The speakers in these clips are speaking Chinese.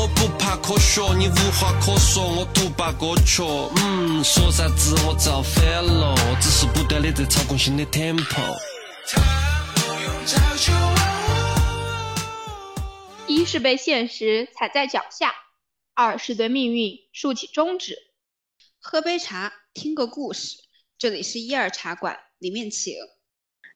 我不怕科学，你无话可说，我独霸歌曲。嗯，说啥子我造反了，只是不断的在操控新的 tempo。一是被现实踩在脚下，二是对命运竖起中指。喝杯茶，听个故事。这里是一二茶馆，里面请。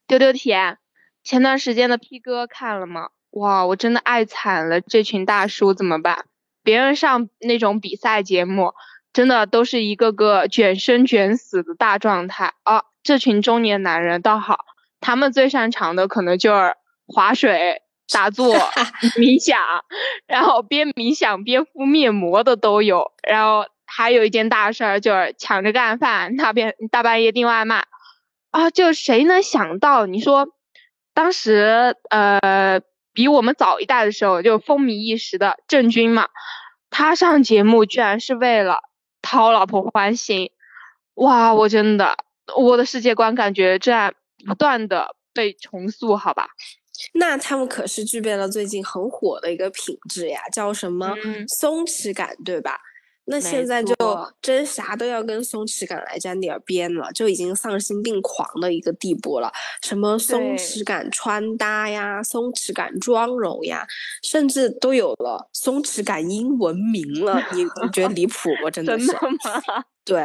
丢丢甜，前段时间的 P 哥看了吗？哇，我真的爱惨了，这群大叔怎么办？别人上那种比赛节目，真的都是一个个卷生卷死的大状态啊。这群中年男人倒好，他们最擅长的可能就是划水、打坐、冥想，然后边冥想边敷面膜的都有。然后还有一件大事儿就是抢着干饭，那边大半夜订外卖。啊，就谁能想到？你说，当时呃，比我们早一代的时候就风靡一时的郑钧嘛，他上节目居然是为了讨老婆欢心，哇！我真的，我的世界观感觉在不断的被重塑，好吧？那他们可是具备了最近很火的一个品质呀，叫什么松弛感，对吧？那现在就真啥都要跟松弛感来沾点边了，就已经丧心病狂的一个地步了。什么松弛感穿搭呀，松弛感妆容呀，甚至都有了松弛感英文名了。你你觉得离谱不？真的是。对。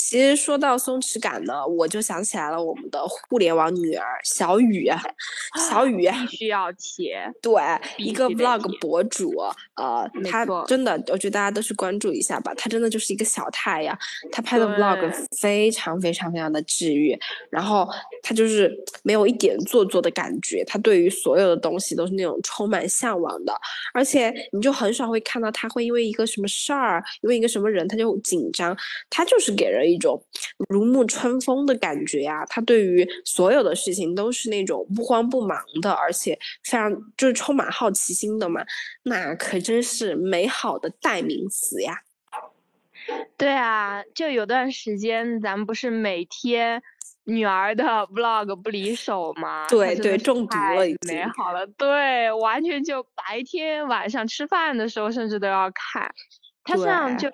其实说到松弛感呢，我就想起来了我们的互联网女儿小雨，小雨必。须要提，对，一个 vlog 博主，呃，她真的，我觉得大家都去关注一下吧，她真的就是一个小太阳，她拍的 vlog 非常非常非常的治愈，然后她就是没有一点做作的感觉，她对于所有的东西都是那种充满向往的，而且你就很少会看到她会因为一个什么事儿，因为一个什么人，她就紧张，她就是给人。一种如沐春风的感觉呀，他对于所有的事情都是那种不慌不忙的，而且非常就是充满好奇心的嘛，那可真是美好的代名词呀。对啊，就有段时间咱们不是每天女儿的 vlog 不离手吗？对对，中毒了已经，美好了，对，完全就白天晚上吃饭的时候甚至都要看，他这样就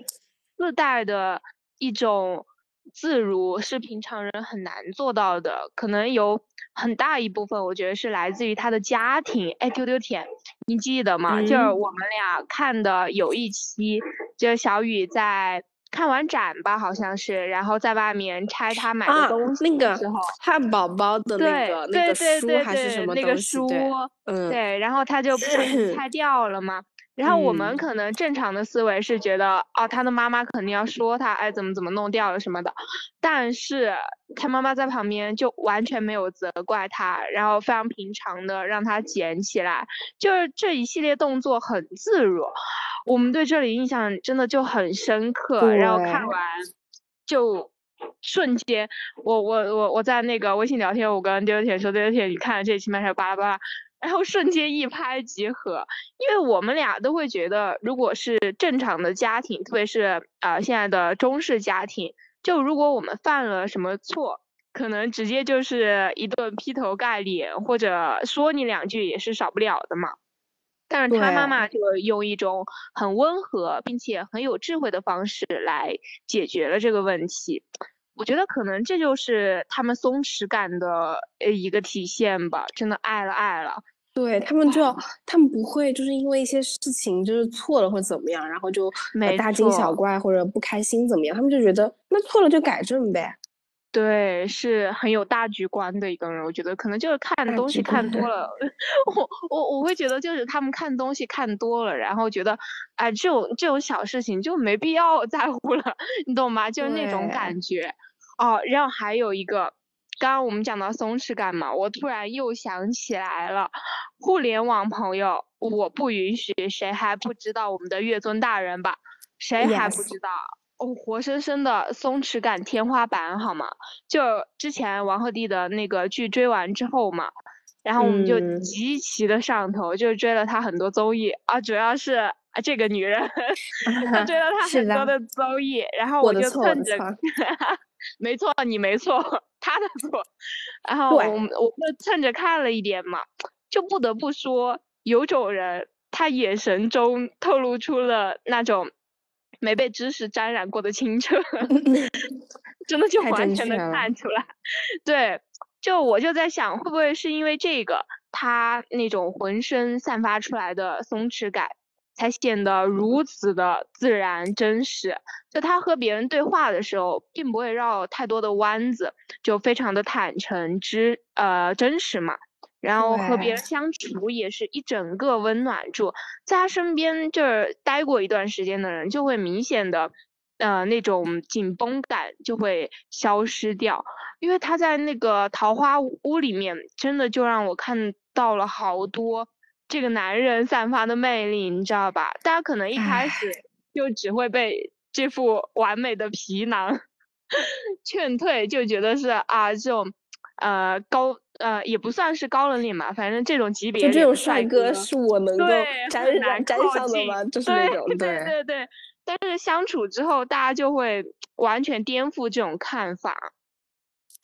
自带的。一种自如是平常人很难做到的，可能有很大一部分，我觉得是来自于他的家庭。哎，丢丢舔，你记得吗？就是我们俩看的有一期，就是小雨在看完展吧，好像是，然后在外面拆他买的东西的时候，汉堡包的那个那个书还是什么那个书，嗯，对，然后他就 拆掉了吗？然后我们可能正常的思维是觉得，哦，他的妈妈肯定要说他，哎，怎么怎么弄掉了什么的。但是他妈妈在旁边就完全没有责怪他，然后非常平常的让他捡起来，就是这一系列动作很自如。我们对这里印象真的就很深刻。然后看完就瞬间，我我我我在那个微信聊天，我跟丢丢铁说，丢丢铁，你看了这期吗？还巴拉巴拉。然后瞬间一拍即合，因为我们俩都会觉得，如果是正常的家庭，特别是啊现在的中式家庭，就如果我们犯了什么错，可能直接就是一顿劈头盖脸，或者说你两句也是少不了的嘛。但是他妈妈就用一种很温和并且很有智慧的方式来解决了这个问题。我觉得可能这就是他们松弛感的呃一个体现吧，真的爱了爱了。对他们就，他们不会就是因为一些事情就是错了或者怎么样，然后就大惊小怪或者不开心怎么样，他们就觉得那错了就改正呗。对，是很有大局观的一个人，我觉得可能就是看东西看多了，我我我会觉得就是他们看东西看多了，然后觉得哎这种这种小事情就没必要 在乎了，你懂吗？就是那种感觉。哦，然后还有一个。刚刚我们讲到松弛感嘛，我突然又想起来了，互联网朋友，我不允许谁还不知道我们的月尊大人吧？谁还不知道？哦，活生生的松弛感天花板好吗？就之前王鹤棣的那个剧追完之后嘛，然后我们就极其的上头，就追了他很多综艺啊，主要是啊这个女人，追了 他很多的综艺，然后我就蹭着。没错，你没错，他的错。然后我我就趁着看了一点嘛，就不得不说，有种人他眼神中透露出了那种没被知识沾染过的清澈，真的就完全能看出来。对，就我就在想，会不会是因为这个，他那种浑身散发出来的松弛感。才显得如此的自然真实。就他和别人对话的时候，并不会绕太多的弯子，就非常的坦诚之呃真实嘛。然后和别人相处也是一整个温暖住，在他身边就是待过一段时间的人，就会明显的呃那种紧绷感就会消失掉。因为他在那个桃花屋里面，真的就让我看到了好多。这个男人散发的魅力，你知道吧？大家可能一开始就只会被这副完美的皮囊 劝退，就觉得是啊，这种呃高呃也不算是高冷脸嘛，反正这种级别就这种帅哥是我能够沾沾上的吗？就是那种对对对。但是相处之后，大家就会完全颠覆这种看法。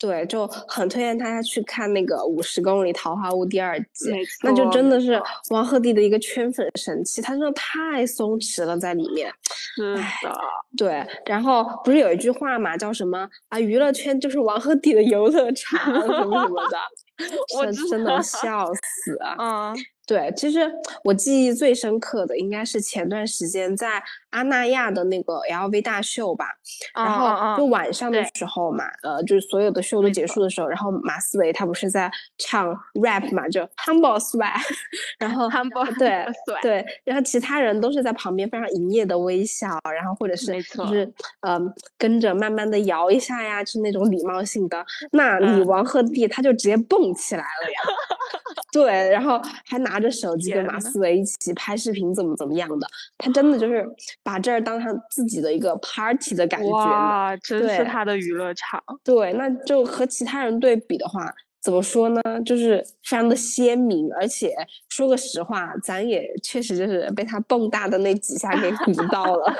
对，就很推荐大家去看那个《五十公里桃花坞》第二季，那就真的是王鹤棣的一个圈粉神器，他真的太松弛了在里面。是的，对。然后不是有一句话嘛，叫什么啊？娱乐圈就是王鹤棣的游乐场什么什么的，我真的笑死。嗯。对，其实我记忆最深刻的应该是前段时间在阿那亚的那个 LV 大秀吧，然后就晚上的时候嘛，呃，就是所有的秀都结束的时候，然后马思唯他不是在唱 rap 嘛，就 humble swag，然后 humble 对 对，然后其他人都是在旁边非常营业的微笑，然后或者是就是嗯跟着慢慢的摇一下呀，就是那种礼貌性的。那你王鹤棣他就直接蹦起来了呀，对，然后还拿。着手机跟马思唯一起拍视频，怎么怎么样的？他真的就是把这儿当成自己的一个 party 的感觉。哇，真是他的娱乐场。对，那就和其他人对比的话，怎么说呢？就是非常的鲜明，而且说个实话，咱也确实就是被他蹦跶的那几下给鼓到了。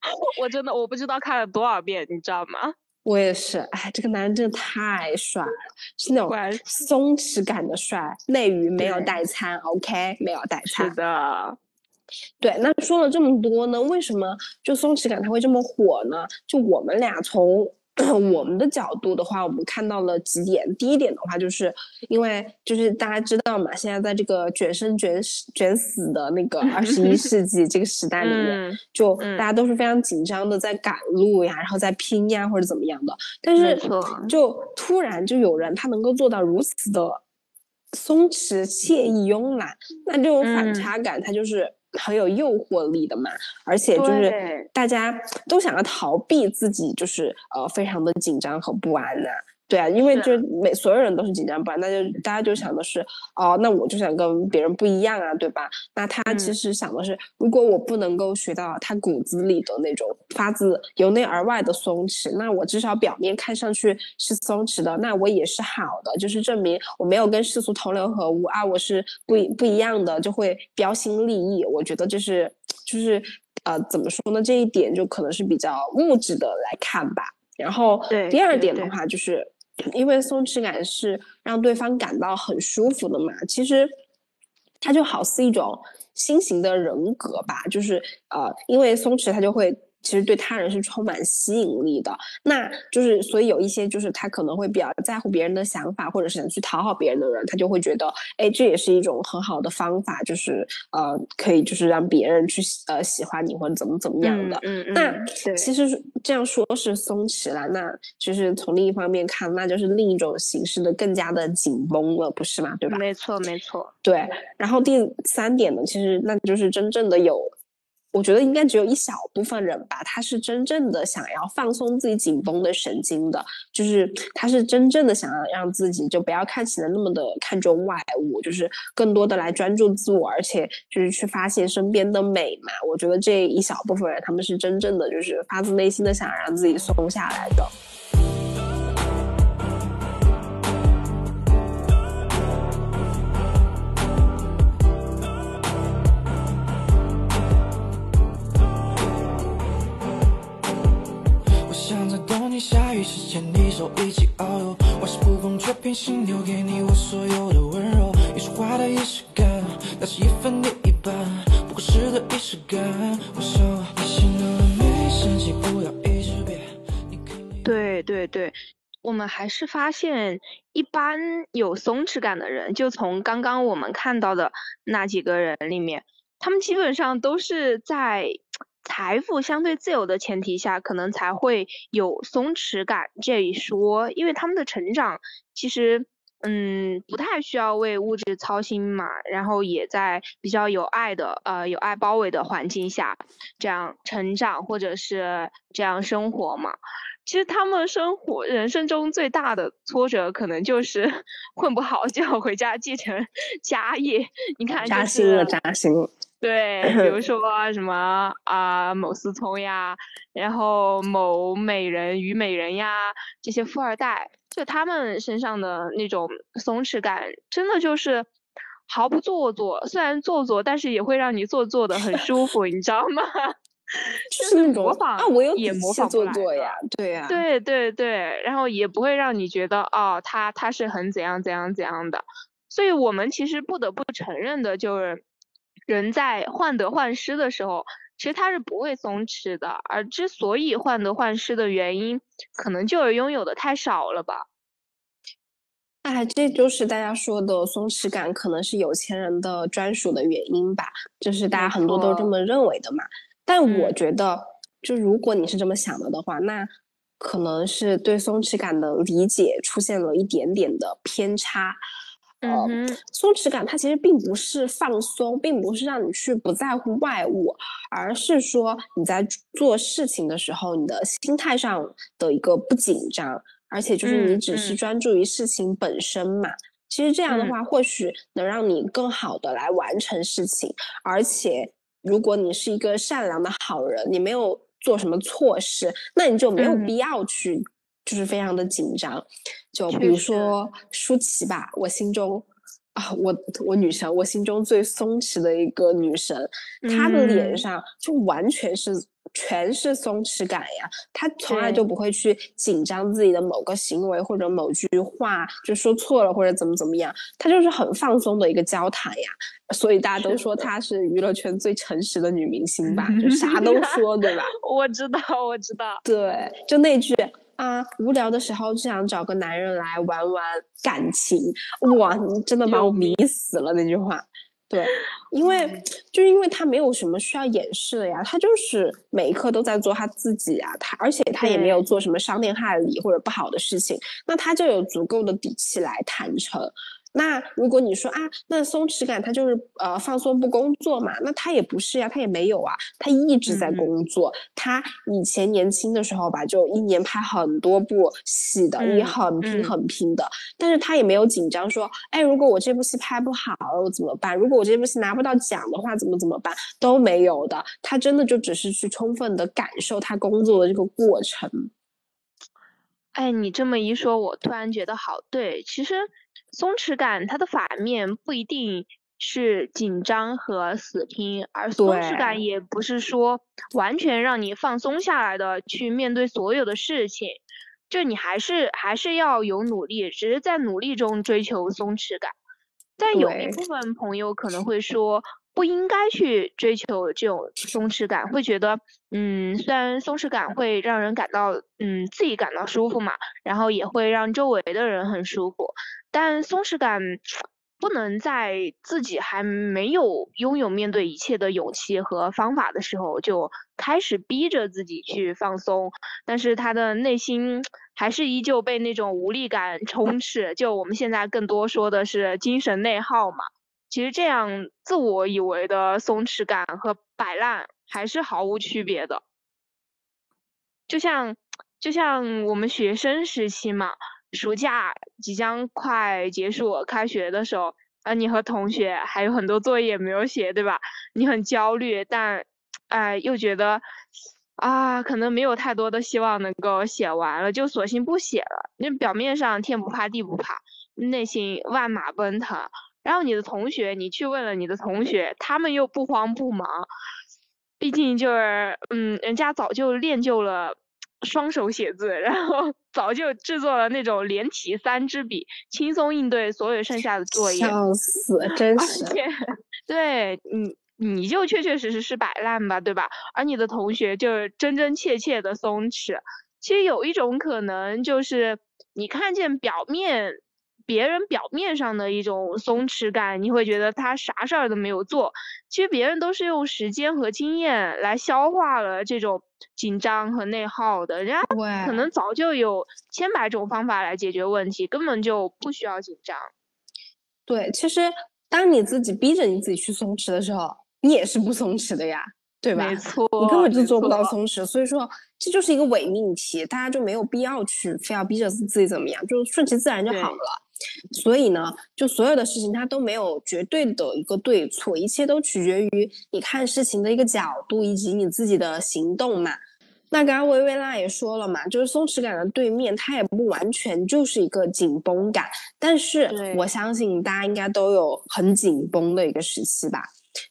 我真的我不知道看了多少遍，你知道吗？我也是，哎，这个男人真的太帅了，是那种松弛感的帅，内娱没有代餐，OK，没有代餐。是的，对。那说了这么多呢，为什么就松弛感他会这么火呢？就我们俩从。我们的角度的话，我们看到了几点。第一点的话，就是因为就是大家知道嘛，现在在这个卷生卷死卷死的那个二十一 世纪这个时代里面，就大家都是非常紧张的在赶路呀，然后在拼呀或者怎么样的。但是就突然就有人他能够做到如此的松弛、惬意、慵懒，那这种反差感，它就是。很有诱惑力的嘛，而且就是大家都想要逃避自己，就是呃非常的紧张和不安呐。对啊，因为就每所有人都是紧张不安，那就大家就想的是，哦，那我就想跟别人不一样啊，对吧？那他其实想的是，如果我不能够学到他骨子里的那种发自由内而外的松弛，那我至少表面看上去是松弛的，那我也是好的，就是证明我没有跟世俗同流合污啊，我是不不一样的，就会标新立异。我觉得这是就是呃，怎么说呢？这一点就可能是比较物质的来看吧。然后第二点的话就是。因为松弛感是让对方感到很舒服的嘛，其实它就好似一种新型的人格吧，就是呃，因为松弛，它就会。其实对他人是充满吸引力的，那就是所以有一些就是他可能会比较在乎别人的想法，或者是想去讨好别人的人，他就会觉得，哎，这也是一种很好的方法，就是呃，可以就是让别人去呃喜欢你或者怎么怎么样的。嗯嗯。那其实这样说是松弛了，那其实从另一方面看，那就是另一种形式的更加的紧绷了，不是吗？对吧？没错，没错。对。然后第三点呢，其实那就是真正的有。我觉得应该只有一小部分人吧，他是真正的想要放松自己紧绷的神经的，就是他是真正的想要让自己就不要看起来那么的看重外物，就是更多的来专注自我，而且就是去发现身边的美嘛。我觉得这一小部分人，他们是真正的就是发自内心的想让自己松下来的。手一起遨游，我是不风却偏心留给你我所有的温柔。一束花的仪式感，那是一分你一半。值得仪式感。我说你心动了没？生气不要一直憋。对对对，我们还是发现，一般有松弛感的人，就从刚刚我们看到的那几个人里面，他们基本上都是在财富相对自由的前提下，可能才会有松弛感这一说，因为他们的成长其实。嗯，不太需要为物质操心嘛，然后也在比较有爱的呃有爱包围的环境下这样成长或者是这样生活嘛。其实他们生活人生中最大的挫折可能就是 混不好就要回家继承 家业。你看，扎心了，扎心了。对，比如 说什么啊某思聪呀，然后某美人虞美人呀，这些富二代。就他们身上的那种松弛感，真的就是毫不做作。虽然做作，但是也会让你做作的很舒服，你知道吗？就是模仿啊，我有也模仿做作呀，对呀，对对对，然后也不会让你觉得哦，他他是很怎样怎样怎样的。所以我们其实不得不承认的就是，人在患得患失的时候。其实他是不会松弛的，而之所以患得患失的原因，可能就是拥有的太少了吧。哎，这就是大家说的松弛感，可能是有钱人的专属的原因吧，就是大家很多都这么认为的嘛。但我觉得，就如果你是这么想的的话，那可能是对松弛感的理解出现了一点点的偏差。呃，松弛感它其实并不是放松，并不是让你去不在乎外物，而是说你在做事情的时候，你的心态上的一个不紧张，而且就是你只是专注于事情本身嘛。其实这样的话，或许能让你更好的来完成事情。而且，如果你是一个善良的好人，你没有做什么错事，那你就没有必要去。就是非常的紧张，就比如说舒淇吧，我心中啊，我我女神，我心中最松弛的一个女神，她的脸上就完全是全是松弛感呀，她从来就不会去紧张自己的某个行为或者某句话就说错了或者怎么怎么样，她就是很放松的一个交谈呀，所以大家都说她是娱乐圈最诚实的女明星吧，就啥都 说，对吧？我知道，我知道，对，就那句。啊，无聊的时候就想找个男人来玩玩感情，哇，你真的把我迷死了那句话。对，因为就是因为他没有什么需要掩饰的呀，他就是每一刻都在做他自己啊，他而且他也没有做什么伤天害理或者不好的事情，那他就有足够的底气来坦诚。那如果你说啊，那松弛感他就是呃放松不工作嘛？那他也不是呀，他也没有啊，他一直在工作。他以前年轻的时候吧，就一年拍很多部戏的，也很拼很拼的。但是他也没有紧张说，哎，如果我这部戏拍不好我怎么办？如果我这部戏拿不到奖的话，怎么怎么办？都没有的。他真的就只是去充分的感受他工作的这个过程。哎，你这么一说，我突然觉得好对，其实。松弛感，它的反面不一定是紧张和死拼，而松弛感也不是说完全让你放松下来的去面对所有的事情，就你还是还是要有努力，只是在努力中追求松弛感。但有一部分朋友可能会说。不应该去追求这种松弛感，会觉得，嗯，虽然松弛感会让人感到，嗯，自己感到舒服嘛，然后也会让周围的人很舒服，但松弛感不能在自己还没有拥有面对一切的勇气和方法的时候就开始逼着自己去放松，但是他的内心还是依旧被那种无力感 充斥，就我们现在更多说的是精神内耗嘛。其实这样自我以为的松弛感和摆烂还是毫无区别的。就像就像我们学生时期嘛，暑假即将快结束，开学的时候，啊，你和同学还有很多作业没有写，对吧？你很焦虑，但哎，又觉得啊，可能没有太多的希望能够写完了，就索性不写了。你表面上天不怕地不怕，内心万马奔腾。然后你的同学，你去问了你的同学，他们又不慌不忙，毕竟就是，嗯，人家早就练就了双手写字，然后早就制作了那种连体三支笔，轻松应对所有剩下的作业。笑死，真是。对，你你就确确实实是摆烂吧，对吧？而你的同学就是真真切切的松弛。其实有一种可能就是你看见表面。别人表面上的一种松弛感，你会觉得他啥事儿都没有做。其实别人都是用时间和经验来消化了这种紧张和内耗的，人家可能早就有千百种方法来解决问题，根本就不需要紧张。对，其实当你自己逼着你自己去松弛的时候，你也是不松弛的呀，对吧？没错，你根本就做不到松弛。所以说，这就是一个伪命题，大家就没有必要去非要逼着自己怎么样，就顺其自然就好了。所以呢，就所有的事情它都没有绝对的一个对错，一切都取决于你看事情的一个角度以及你自己的行动嘛。那刚刚薇薇娜也说了嘛，就是松弛感的对面，它也不完全就是一个紧绷感，但是我相信大家应该都有很紧绷的一个时期吧。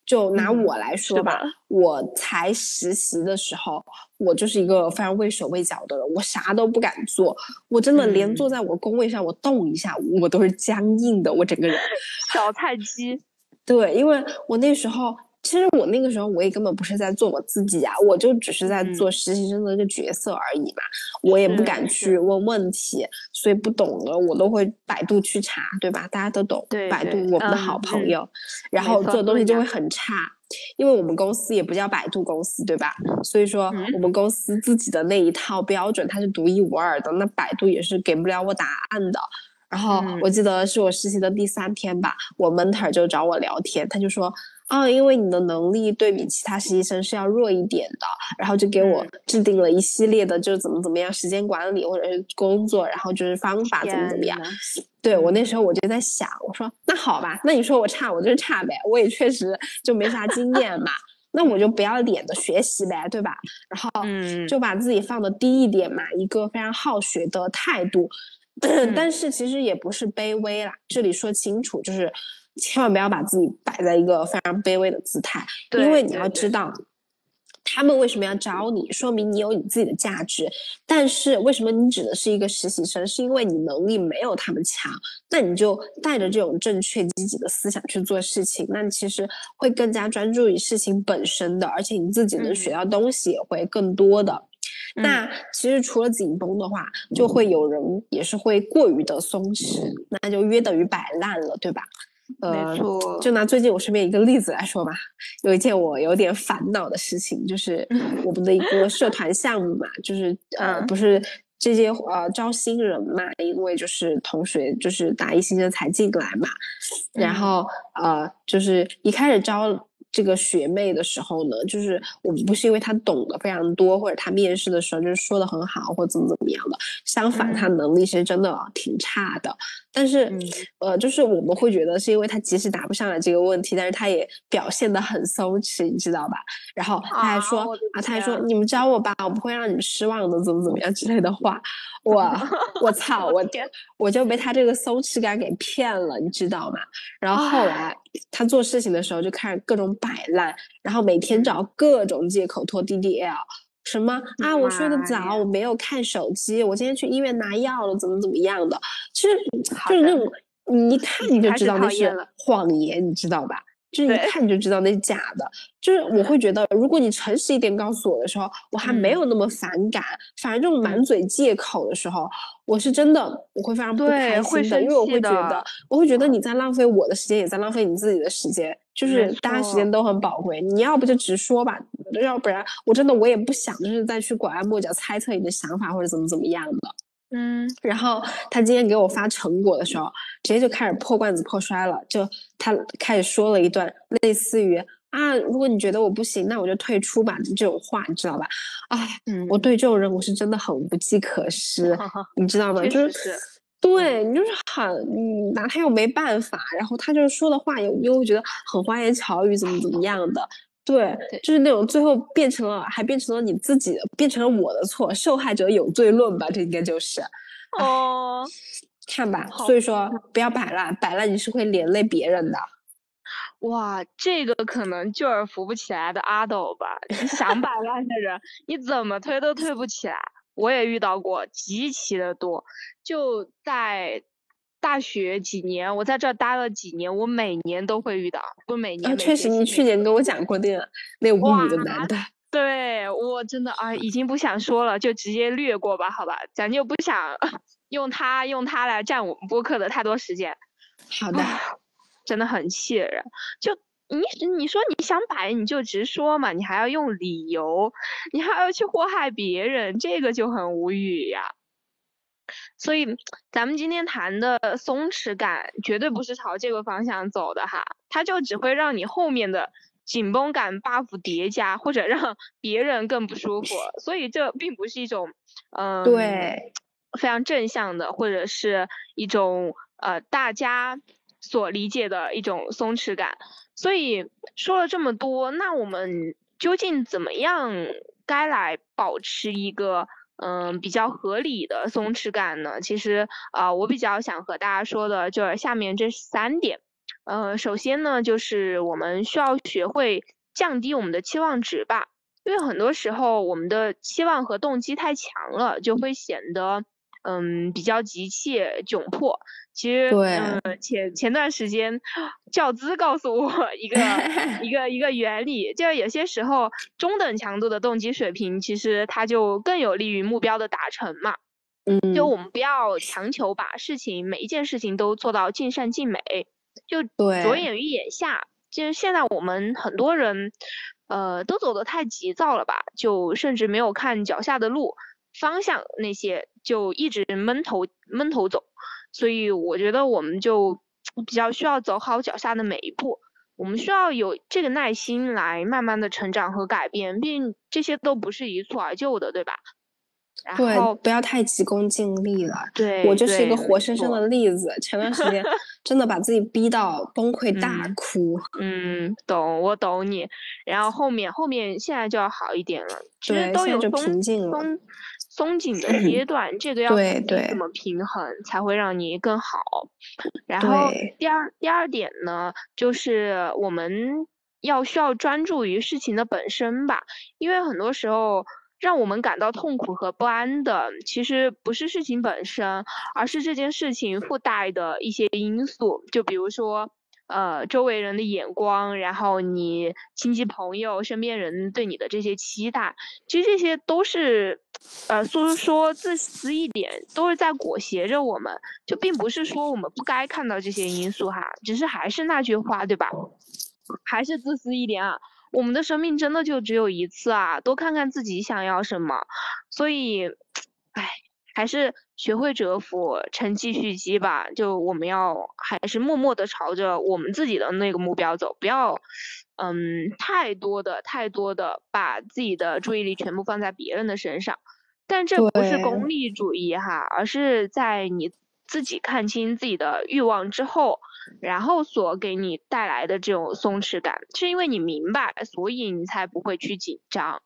就拿我来说吧，我才实习的时候，我就是一个非常畏手畏脚的人，我啥都不敢做，我真的连坐在我工位上，我动一下，我都是僵硬的，我整个人 小菜鸡。对，因为我那时候。其实我那个时候我也根本不是在做我自己啊，我就只是在做实习生的一个角色而已嘛，我也不敢去问问题，所以不懂的我都会百度去查，对吧？大家都懂，百度我们的好朋友，然后做东西就会很差，因为我们公司也不叫百度公司，对吧？所以说我们公司自己的那一套标准它是独一无二的，那百度也是给不了我答案的。然后我记得是我实习的第三天吧，我 mentor 就找我聊天，他就说。啊，因为你的能力对比其他实习生是要弱一点的，然后就给我制定了一系列的，就是怎么怎么样时间管理或者是工作，然后就是方法怎么怎么样。对我那时候我就在想，我说那好吧，那你说我差，我就是差呗，我也确实就没啥经验嘛，那我就不要脸的学习呗，对吧？然后就把自己放的低一点嘛，一个非常好学的态度，但是其实也不是卑微啦，这里说清楚就是。千万不要把自己摆在一个非常卑微的姿态，因为你要知道，他们为什么要招你，说明你有你自己的价值。但是为什么你只能是一个实习生，是因为你能力没有他们强。那你就带着这种正确积极的思想去做事情，那你其实会更加专注于事情本身的，而且你自己能学到东西也会更多的。那其实除了紧绷的话，就会有人也是会过于的松弛，那就约等于摆烂了，对吧？呃，就拿最近我身边一个例子来说吧，有一件我有点烦恼的事情，就是我们的一个社团项目嘛，就是呃，不是这些呃招新人嘛，因为就是同学就是大一新生才进来嘛，然后呃，就是一开始招。这个学妹的时候呢，就是我们不是因为她懂得非常多，或者她面试的时候就是说的很好，或怎么怎么样的。相反，她能力其实真的挺差的。但是，呃，就是我们会觉得是因为他即使答不上来这个问题，但是他也表现的很松弛，你知道吧？然后他还说啊，他还说你们教我吧，我不会让你们失望的，怎么怎么样之类的话。我 我操，我天，我就被他这个松弛感给骗了，你知道吗？然后后来他做事情的时候就开始各种。摆烂，然后每天找各种借口拖 DDL，什么啊？我睡得早，我没有看手机，我今天去医院拿药了，怎么怎么样的？其实就是那种你一看你就知道那是谎言，你知道吧？就是一看你就知道那是假的。就是我会觉得，如果你诚实一点告诉我的时候，我还没有那么反感。反而这种满嘴借口的时候，我是真的我会非常不开心的，因为我会觉得，我会觉得你在浪费我的时间，也在浪费你自己的时间。就是大家时间都很宝贵，你要不就直说吧，要不然我真的我也不想就是再去拐弯抹角猜测你的想法或者怎么怎么样的。嗯，然后他今天给我发成果的时候，直接就开始破罐子破摔了，就他开始说了一段类似于啊，如果你觉得我不行，那我就退出吧这种话，你知道吧？哎，我对这种人我是真的很无计可施，你知道吗？就是。对你就是很，嗯，拿他又没办法，然后他就是说的话又又觉得很花言巧语，怎么怎么样的，对，就是那种最后变成了，还变成了你自己，变成了我的错，受害者有罪论吧，这应该就是，哦，看吧，所以说不要摆烂，摆烂你是会连累别人的。哇，这个可能就是扶不起来的阿斗吧？你想摆烂的人，你怎么推都推不起来。我也遇到过极其的多，就在大学几年，我在这待了几年，我每年都会遇到，我每年。确实，你去年跟我讲过那个那无语的男的。对我真的啊，已经不想说了，就直接略过吧，好吧，咱就不想用他用他来占我们播客的太多时间。好的，真的很气人。就你你说你想摆你就直说嘛，你还要用理由，你还要去祸害别人，这个就很无语呀。所以咱们今天谈的松弛感绝对不是朝这个方向走的哈，它就只会让你后面的。紧绷感 buff 叠加，或者让别人更不舒服，所以这并不是一种，嗯，对，非常正向的，或者是一种呃大家所理解的一种松弛感。所以说了这么多，那我们究竟怎么样该来保持一个嗯比较合理的松弛感呢？其实啊，我比较想和大家说的就是下面这三点。呃，首先呢，就是我们需要学会降低我们的期望值吧，因为很多时候我们的期望和动机太强了，就会显得嗯比较急切窘迫。其实，对，前前段时间教资告诉我一个 一个一个原理，就是有些时候中等强度的动机水平，其实它就更有利于目标的达成嘛。嗯，就我们不要强求把事情每一件事情都做到尽善尽美。就着眼于眼下，就是现在我们很多人，呃，都走得太急躁了吧？就甚至没有看脚下的路方向那些，就一直闷头闷头走。所以我觉得我们就比较需要走好脚下的每一步，我们需要有这个耐心来慢慢的成长和改变，并这些都不是一蹴而就的，对吧？对，不要太急功近利了。对，我就是一个活生生的例子。前段时间 真的把自己逼到崩溃大哭。嗯，懂，我懂你。然后后面后面现在就要好一点了。其实都有松松松紧的阶段，这个要怎么平衡才会让你更好？然后第二第二点呢，就是我们要需要专注于事情的本身吧，因为很多时候。让我们感到痛苦和不安的，其实不是事情本身，而是这件事情附带的一些因素。就比如说，呃，周围人的眼光，然后你亲戚朋友、身边人对你的这些期待，其实这些都是，呃，说说自私一点，都是在裹挟着我们。就并不是说我们不该看到这些因素哈，只是还是那句话，对吧？还是自私一点啊。我们的生命真的就只有一次啊！多看看自己想要什么，所以，哎，还是学会蛰伏，沉寂蓄积吧。就我们要还是默默的朝着我们自己的那个目标走，不要，嗯，太多的、太多的把自己的注意力全部放在别人的身上。但这不是功利主义哈，而是在你自己看清自己的欲望之后。然后所给你带来的这种松弛感，是因为你明白，所以你才不会去紧张。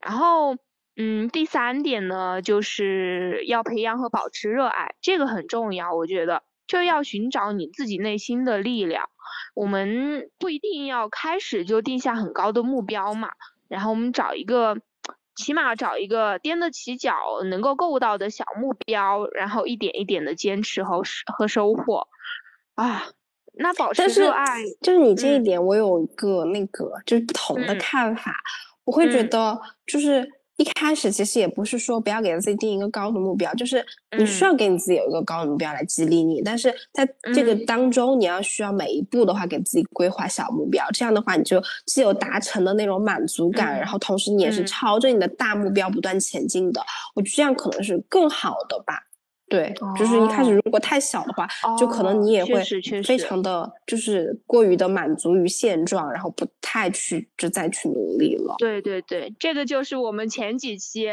然后，嗯，第三点呢，就是要培养和保持热爱，这个很重要，我觉得，就要寻找你自己内心的力量。我们不一定要开始就定下很高的目标嘛，然后我们找一个，起码找一个踮得起脚、能够够到的小目标，然后一点一点的坚持和和收获。啊，那保持热爱，就是你这一点，我有一个那个就是不同的看法。我会觉得，就是一开始其实也不是说不要给自己定一个高的目标，就是你需要给你自己有一个高的目标来激励你。但是在这个当中，你要需要每一步的话给自己规划小目标，这样的话你就既有达成的那种满足感，然后同时你也是朝着你的大目标不断前进的。我觉得这样可能是更好的吧。对，就是一开始如果太小的话，就可能你也会非常的就是过于的满足于现状，然后不太去就再去努力了。对对对，这个就是我们前几期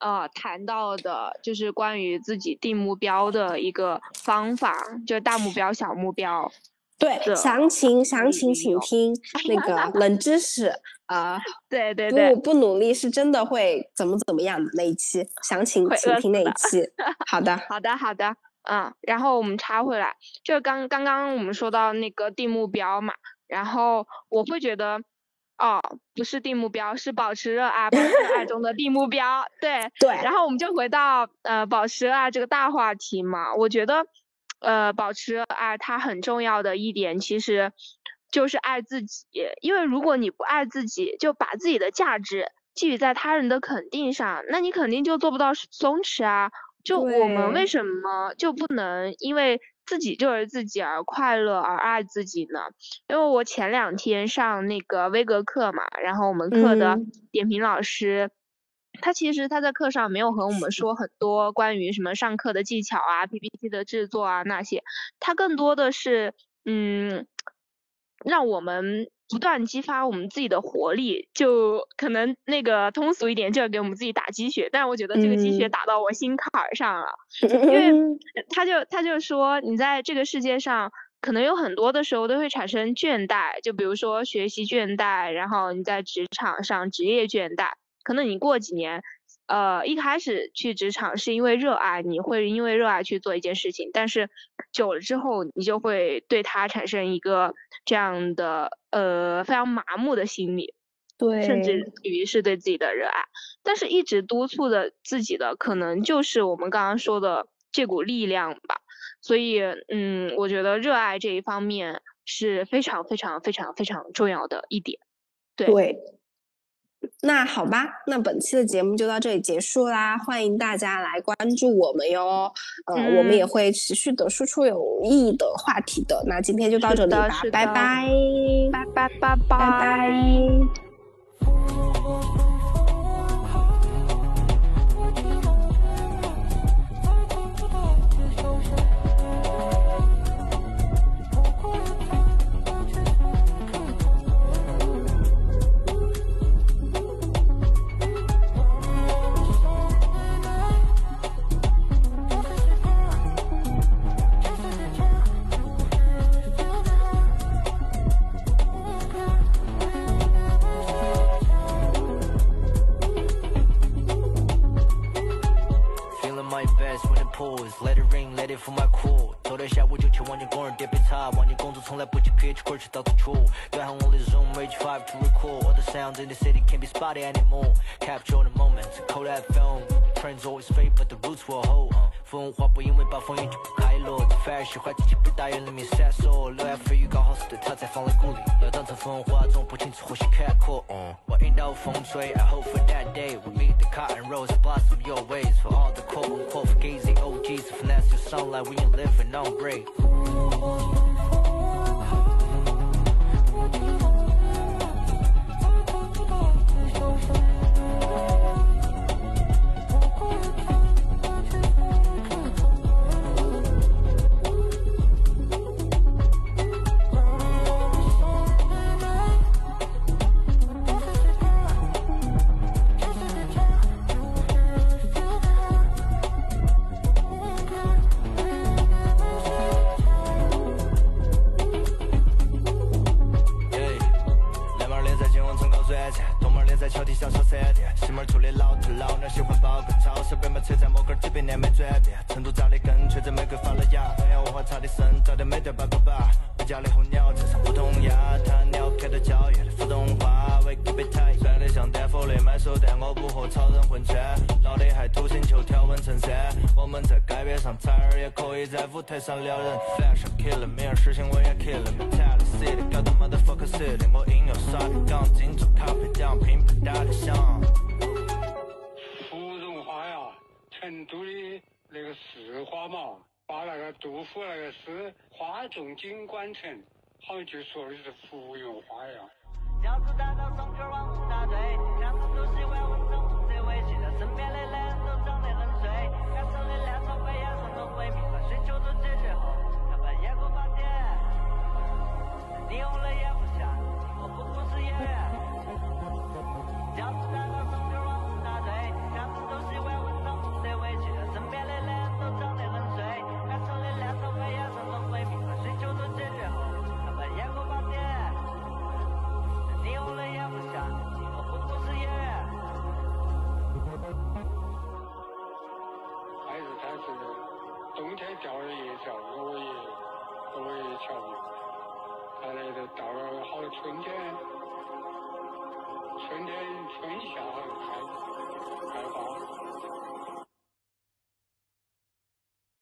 呃谈到的，就是关于自己定目标的一个方法，就是大目标、小目标。对，详情详情请听那个 冷知识啊，对 对对，不不努力是真的会怎么怎么样的那一期，详情请听那一期。好的，好的，好的，嗯，然后我们插回来，就刚刚刚我们说到那个定目标嘛，然后我会觉得，哦，不是定目标，是保持热爱，保持热爱中的定目标，对对，然后我们就回到呃保持热爱这个大话题嘛，我觉得。呃，保持爱，它很重要的一点其实就是爱自己。因为如果你不爱自己，就把自己的价值寄予在他人的肯定上，那你肯定就做不到松弛啊。就我们为什么就不能因为自己就是自己而快乐而爱自己呢？因为我前两天上那个微格课嘛，然后我们课的点评老师。他其实他在课上没有和我们说很多关于什么上课的技巧啊、PPT 的制作啊那些，他更多的是嗯，让我们不断激发我们自己的活力，就可能那个通俗一点，就要给我们自己打鸡血。但是我觉得这个鸡血打到我心坎儿上了，因为他就他就说你在这个世界上可能有很多的时候都会产生倦怠，就比如说学习倦怠，然后你在职场上职业倦怠。可能你过几年，呃，一开始去职场是因为热爱，你会因为热爱去做一件事情，但是久了之后，你就会对它产生一个这样的呃非常麻木的心理，对，甚至于是对自己的热爱。但是一直督促着自己的，可能就是我们刚刚说的这股力量吧。所以，嗯，我觉得热爱这一方面是非常非常非常非常重要的一点，对。那好吧，那本期的节目就到这里结束啦！欢迎大家来关注我们哟，呃，我们也会持续的输出有意义的话题的。那今天就到这里吧，拜拜，拜拜拜拜。best when it pours. Let it ring, let it for my core. In the city can't be spotted anymore. Capture the moments, cold that film. Trends always fade, but the roots will hold. 风化不因为暴风雨就不开落，反而喜欢自己被大雨里面闪烁。流言蜚语刚好是对他在放了鼓励，要当成风化总不清楚呼吸开阔。我引导风吹，I hope for that day we meet the cotton rose blossom your ways for all the quote unquote fugazi OGs finesse your sunlight when you're living on break. 撩人 Flash killer 我也 kill me。Tell city，got the motherfucker 我杀咖啡酱芙蓉花呀成都的那个市花嘛把那个杜甫那个诗花重锦官城好像就说的是芙蓉花呀。子到往 doubt.